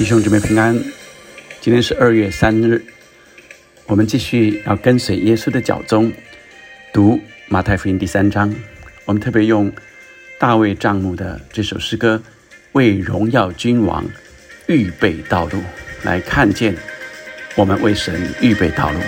弟兄姊妹平安，今天是二月三日，我们继续要跟随耶稣的脚踪，读马太福音第三章。我们特别用大卫帐幕的这首诗歌，为荣耀君王预备道路，来看见我们为神预备道路。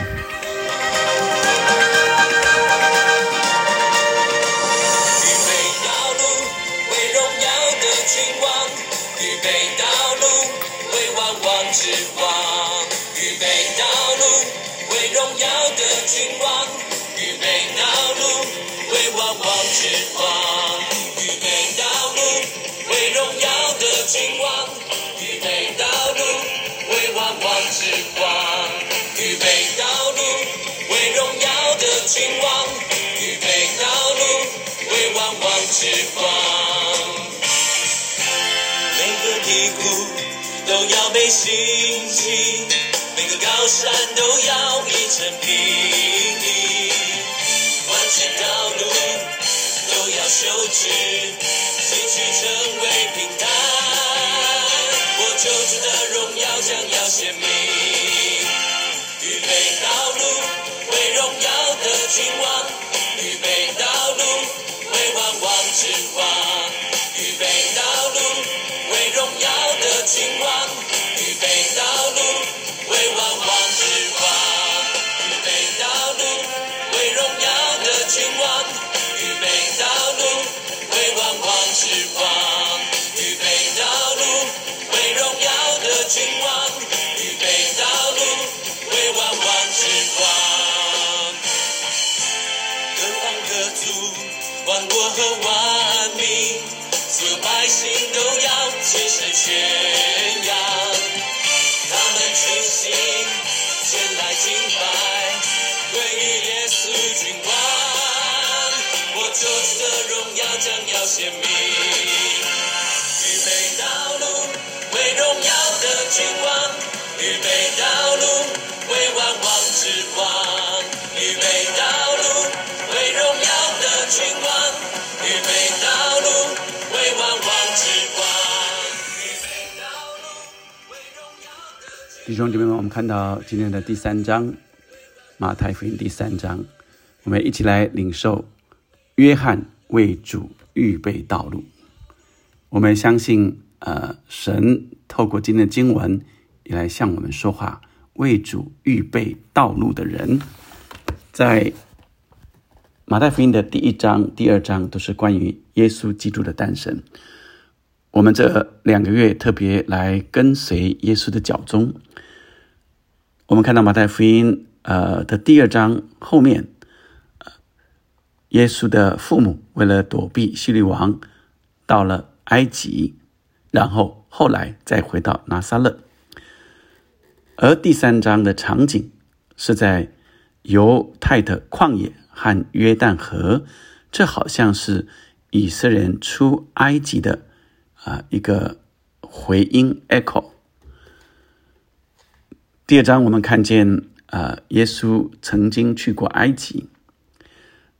时光，每个低谷都要被兴起，每个高山都要一成平地，弯曲道路都要修直，崎岖成为平坦。我救主的荣耀将要显明，预备道路为荣耀的君王，我和万民，所有百姓都要齐声宣扬。他们齐心前来敬拜，归于耶稣君王。我救主的荣耀将要显明，预备道路为荣耀的君王，预备道路为万王，弟兄姐妹们，我们看到今天的第三章，马太福音第三章，我们一起来领受约翰为主预备道路。我们相信，呃，神透过今天的经文也来向我们说话，为主预备道路的人，在马太福音的第一章、第二章都是关于耶稣基督的诞生。我们这两个月特别来跟随耶稣的脚踪。我们看到马太福音呃的第二章后面，耶稣的父母为了躲避希律王，到了埃及，然后后来再回到拿撒勒。而第三章的场景是在犹太的旷野和约旦河，这好像是以色列人出埃及的。啊，一个回音 echo。第二章我们看见，呃，耶稣曾经去过埃及。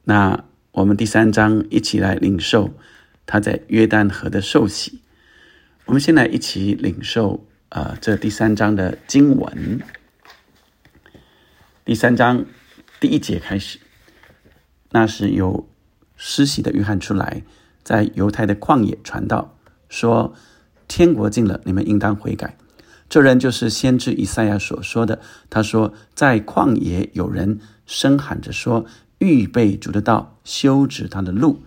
那我们第三章一起来领受他在约旦河的受洗。我们先来一起领受，呃，这第三章的经文。第三章第一节开始，那是由施洗的约翰出来，在犹太的旷野传道。说天国近了，你们应当悔改。这人就是先知以赛亚所说的。他说，在旷野有人声喊着说：“预备主的道，修直他的路。”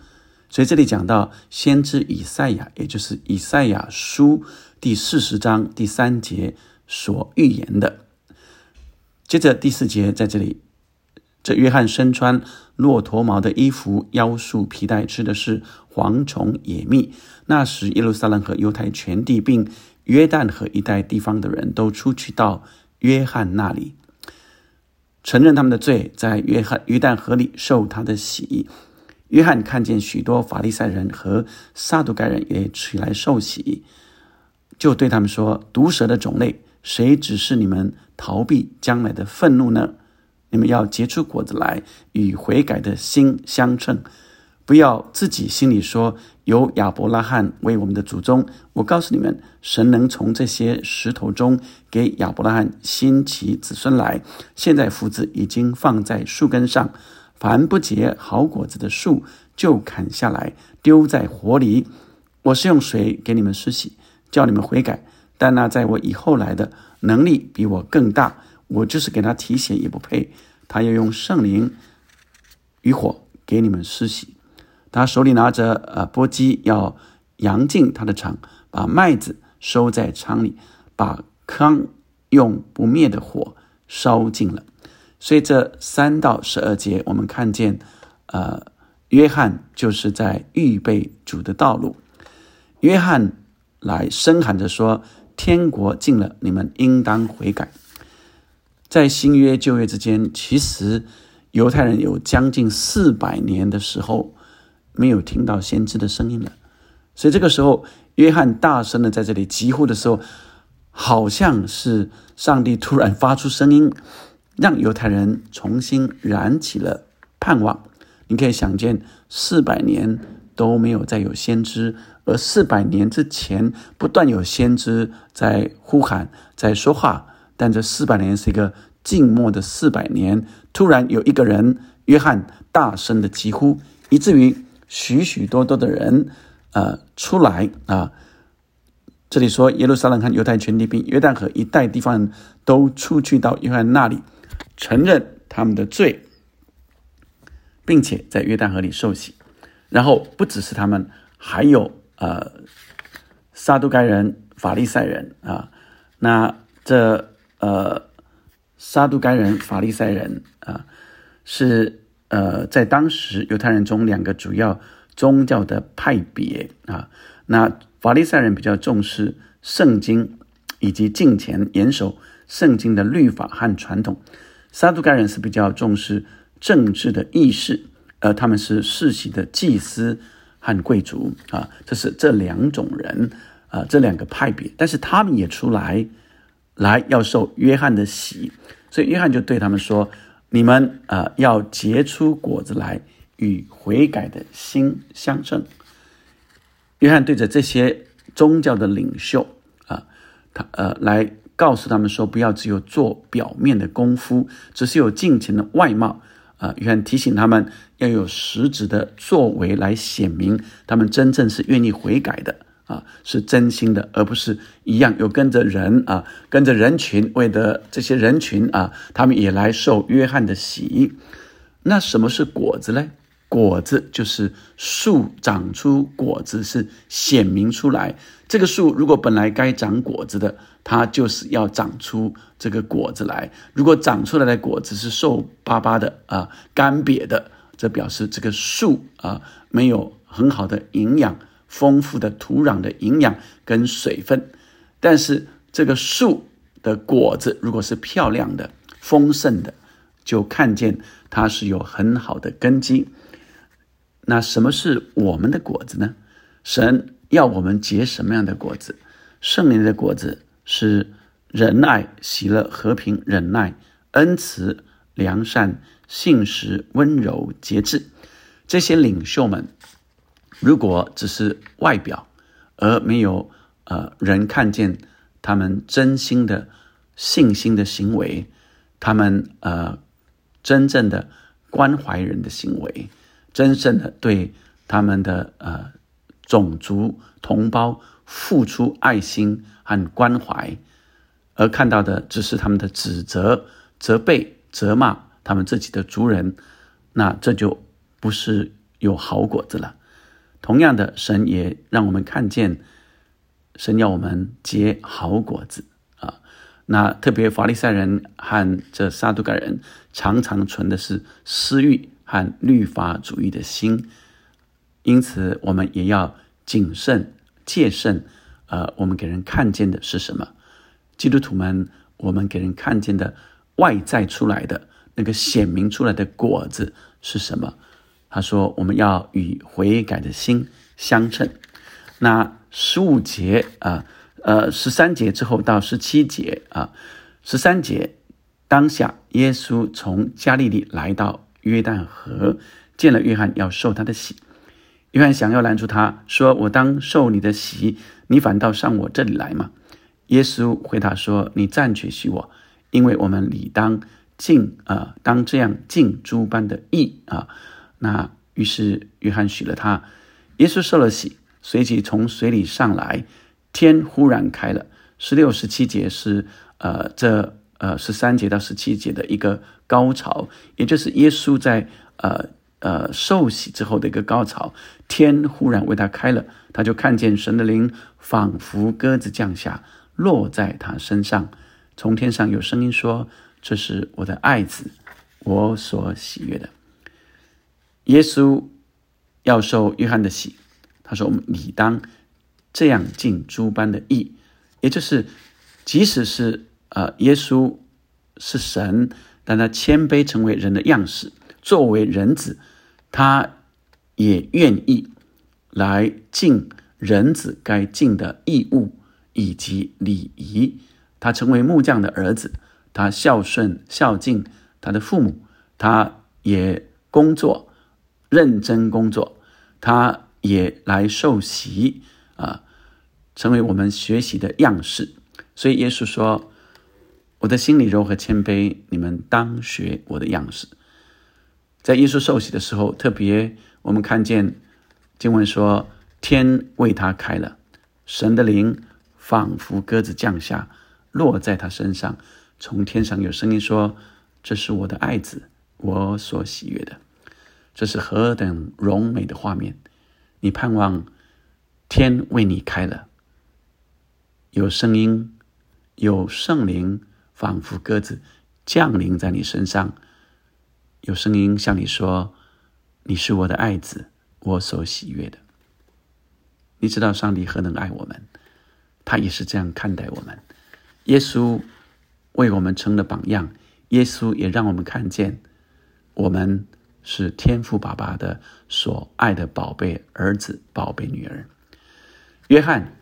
所以这里讲到先知以赛亚，也就是以赛亚书第四十章第三节所预言的。接着第四节在这里。这约翰身穿骆驼毛的衣服，腰束皮带，吃的是蝗虫野蜜。那时，耶路撒冷和犹太全地，并约旦河一带地方的人都出去到约翰那里，承认他们的罪，在约翰约旦河里受他的洗。约翰看见许多法利赛人和撒都该人也起来受洗，就对他们说：“毒蛇的种类，谁指示你们逃避将来的愤怒呢？”你们要结出果子来，与悔改的心相称，不要自己心里说有亚伯拉罕为我们的祖宗。我告诉你们，神能从这些石头中给亚伯拉罕兴起子孙来。现在斧子已经放在树根上，凡不结好果子的树就砍下来丢在火里。我是用水给你们施洗，叫你们悔改。但那在我以后来的能力比我更大，我就是给他提鞋也不配。他要用圣灵与火给你们施洗。他手里拿着呃簸箕，要扬进他的场，把麦子收在仓里，把糠用不灭的火烧尽了。所以这三到十二节，我们看见，呃，约翰就是在预备主的道路。约翰来声喊着说：“天国近了，你们应当悔改。”在新约旧约之间，其实犹太人有将近四百年的时候。没有听到先知的声音了，所以这个时候，约翰大声的在这里疾呼的时候，好像是上帝突然发出声音，让犹太人重新燃起了盼望。你可以想见，四百年都没有再有先知，而四百年之前不断有先知在呼喊、在说话，但这四百年是一个静默的四百年。突然有一个人，约翰大声的疾呼，以至于。许许多多的人，呃，出来啊！这里说耶路撒冷和犹太全地兵约旦河一带地方都出去到约翰那里，承认他们的罪，并且在约旦河里受洗。然后不只是他们，还有呃，撒都该人、法利赛人啊。那这呃，撒都该人、法利赛人啊，是。呃，在当时犹太人中两个主要宗教的派别啊，那法利赛人比较重视圣经以及敬虔，严守圣经的律法和传统；撒都该人是比较重视政治的意识，呃，他们是世袭的祭司和贵族啊，这是这两种人啊，这两个派别，但是他们也出来来要受约翰的洗，所以约翰就对他们说。你们啊，要结出果子来，与悔改的心相称。约翰对着这些宗教的领袖啊，他呃，来告诉他们说，不要只有做表面的功夫，只是有尽情的外貌啊。约翰提醒他们要有实质的作为来显明他们真正是愿意悔改的。啊，是真心的，而不是一样有跟着人啊，跟着人群，为的这些人群啊，他们也来受约翰的洗。那什么是果子呢？果子就是树长出果子，是显明出来。这个树如果本来该长果子的，它就是要长出这个果子来。如果长出来的果子是瘦巴巴的啊，干瘪的，这表示这个树啊没有很好的营养。丰富的土壤的营养跟水分，但是这个树的果子如果是漂亮的、丰盛的，就看见它是有很好的根基。那什么是我们的果子呢？神要我们结什么样的果子？圣灵的果子是仁爱、喜乐、和平、忍耐、恩慈、良善、信实、温柔、节制。这些领袖们。如果只是外表，而没有呃人看见他们真心的信心的行为，他们呃真正的关怀人的行为，真正的对他们的呃种族同胞付出爱心和关怀，而看到的只是他们的指责、责备、责骂他们自己的族人，那这就不是有好果子了。同样的，神也让我们看见，神要我们结好果子啊。那特别法利赛人和这撒都该人常常存的是私欲和律法主义的心，因此我们也要谨慎戒慎。呃，我们给人看见的是什么？基督徒们，我们给人看见的外在出来的那个显明出来的果子是什么？他说：“我们要与悔改的心相称。”那十五节啊，呃，十三节之后到十七节啊，十三节当下，耶稣从加利利来到约旦河，见了约翰，要受他的洗。约翰想要拦住他，说：“我当受你的洗，你反倒上我这里来吗？”耶稣回答说：“你暂且许我，因为我们理当尽啊，当这样尽诸般的义啊。”那于是约翰许了他，耶稣受了洗，随即从水里上来，天忽然开了。十六、十七节是呃这呃十三节到十七节的一个高潮，也就是耶稣在呃呃受洗之后的一个高潮。天忽然为他开了，他就看见神的灵仿佛鸽子降下。落在他身上，从天上有声音说：“这是我的爱子，我所喜悦的。”耶稣要受约翰的洗，他说：“我们理当这样尽诸般的义，也就是，即使是呃，耶稣是神，但他谦卑成为人的样式，作为人子，他也愿意来尽人子该尽的义务。”以及礼仪，他成为木匠的儿子，他孝顺孝敬他的父母，他也工作认真工作，他也来受洗啊，成为我们学习的样式。所以耶稣说：“我的心里柔和谦卑，你们当学我的样式。”在耶稣受洗的时候，特别我们看见经文说：“天为他开了，神的灵。”仿佛鸽子降下，落在他身上。从天上有声音说：“这是我的爱子，我所喜悦的。”这是何等荣美的画面！你盼望天为你开了，有声音，有圣灵，仿佛鸽子降临在你身上，有声音向你说：“你是我的爱子，我所喜悦的。”你知道上帝何等爱我们？他也是这样看待我们。耶稣为我们成了榜样，耶稣也让我们看见，我们是天父爸爸的所爱的宝贝儿子、宝贝女儿。约翰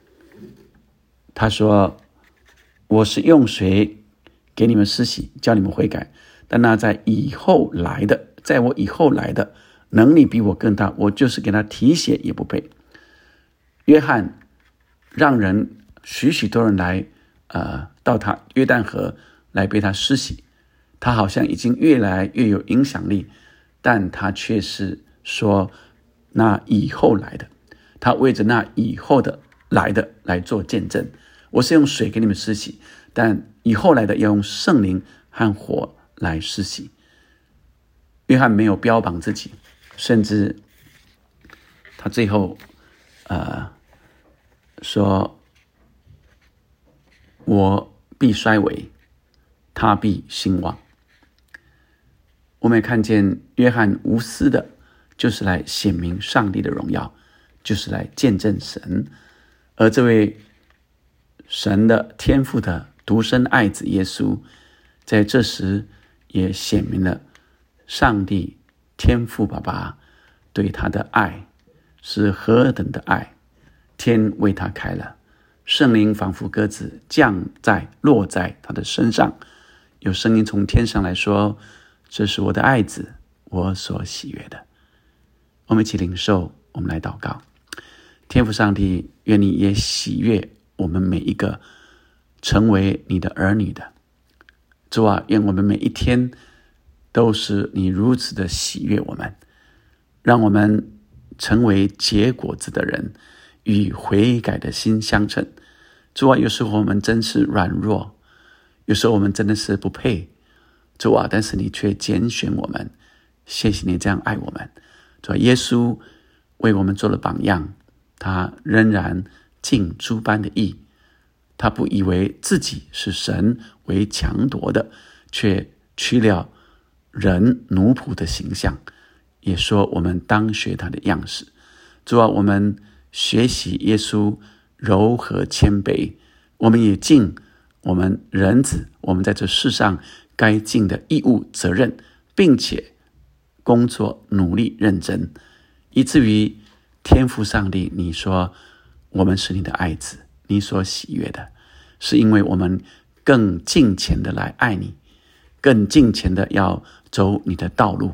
他说：“我是用水给你们施洗，叫你们悔改。但那在以后来的，在我以后来的，能力比我更大，我就是给他提血也不配。”约翰让人。许许多人来，呃，到他约旦河来被他施洗，他好像已经越来越有影响力，但他却是说那以后来的，他为着那以后的来的来做见证。我是用水给你们施洗，但以后来的要用圣灵和火来施洗。约翰没有标榜自己，甚至他最后，呃，说。我必衰微，他必兴旺。我们也看见约翰无私的，就是来显明上帝的荣耀，就是来见证神。而这位神的天赋的独生爱子耶稣，在这时也显明了上帝天赋爸爸对他的爱是何等的爱，天为他开了。圣灵仿佛鸽子降在落在他的身上，有声音从天上来说：“这是我的爱子，我所喜悦的。”我们一起领受，我们来祷告。天父上帝，愿你也喜悦我们每一个成为你的儿女的主啊！愿我们每一天都是你如此的喜悦我们，让我们成为结果子的人。与悔改的心相称，主啊，有时候我们真是软弱，有时候我们真的是不配，主啊，但是你却拣选我们，谢谢你这样爱我们。主啊，耶稣为我们做了榜样，他仍然尽诸般的义，他不以为自己是神为强夺的，却去了人奴仆的形象，也说我们当学他的样式。主啊，我们。学习耶稣柔和谦卑，我们也敬我们人子我们在这世上该尽的义务责任，并且工作努力认真，以至于天赋上帝，你说我们是你的爱子，你所喜悦的，是因为我们更尽前的来爱你，更尽前的要走你的道路。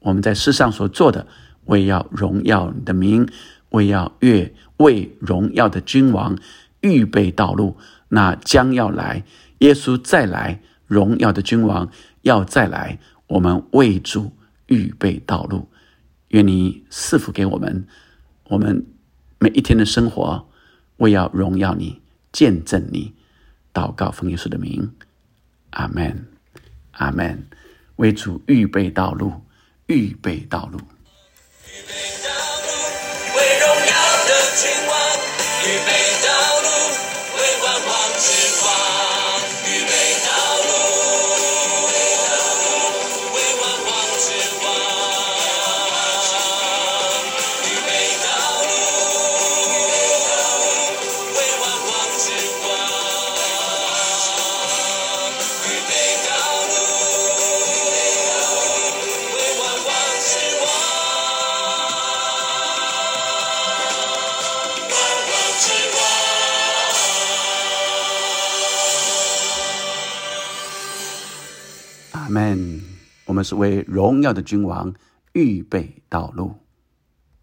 我们在世上所做的，为要荣耀你的名，为要越为荣耀的君王预备道路。那将要来，耶稣再来，荣耀的君王要再来，我们为主预备道路。愿你赐福给我们，我们每一天的生活，为要荣耀你，见证你。祷告奉耶稣的名，阿门，阿门。为主预备道路，预备道路。预备道路，为荣耀的君王；预备是为荣耀的君王预备道路。